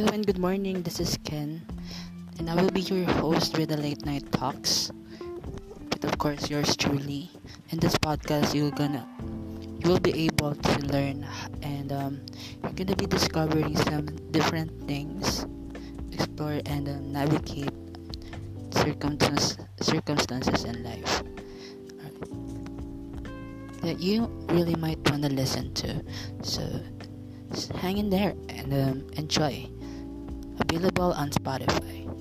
Hello and good morning. This is Ken, and I will be your host with the late night talks. But of course, yours truly. In this podcast, you're gonna you will be able to learn, and um, you're gonna be discovering some different things, explore and um, navigate circumstances circumstances in life that you really might want to listen to. So hang in there and um, enjoy. Available on Spotify.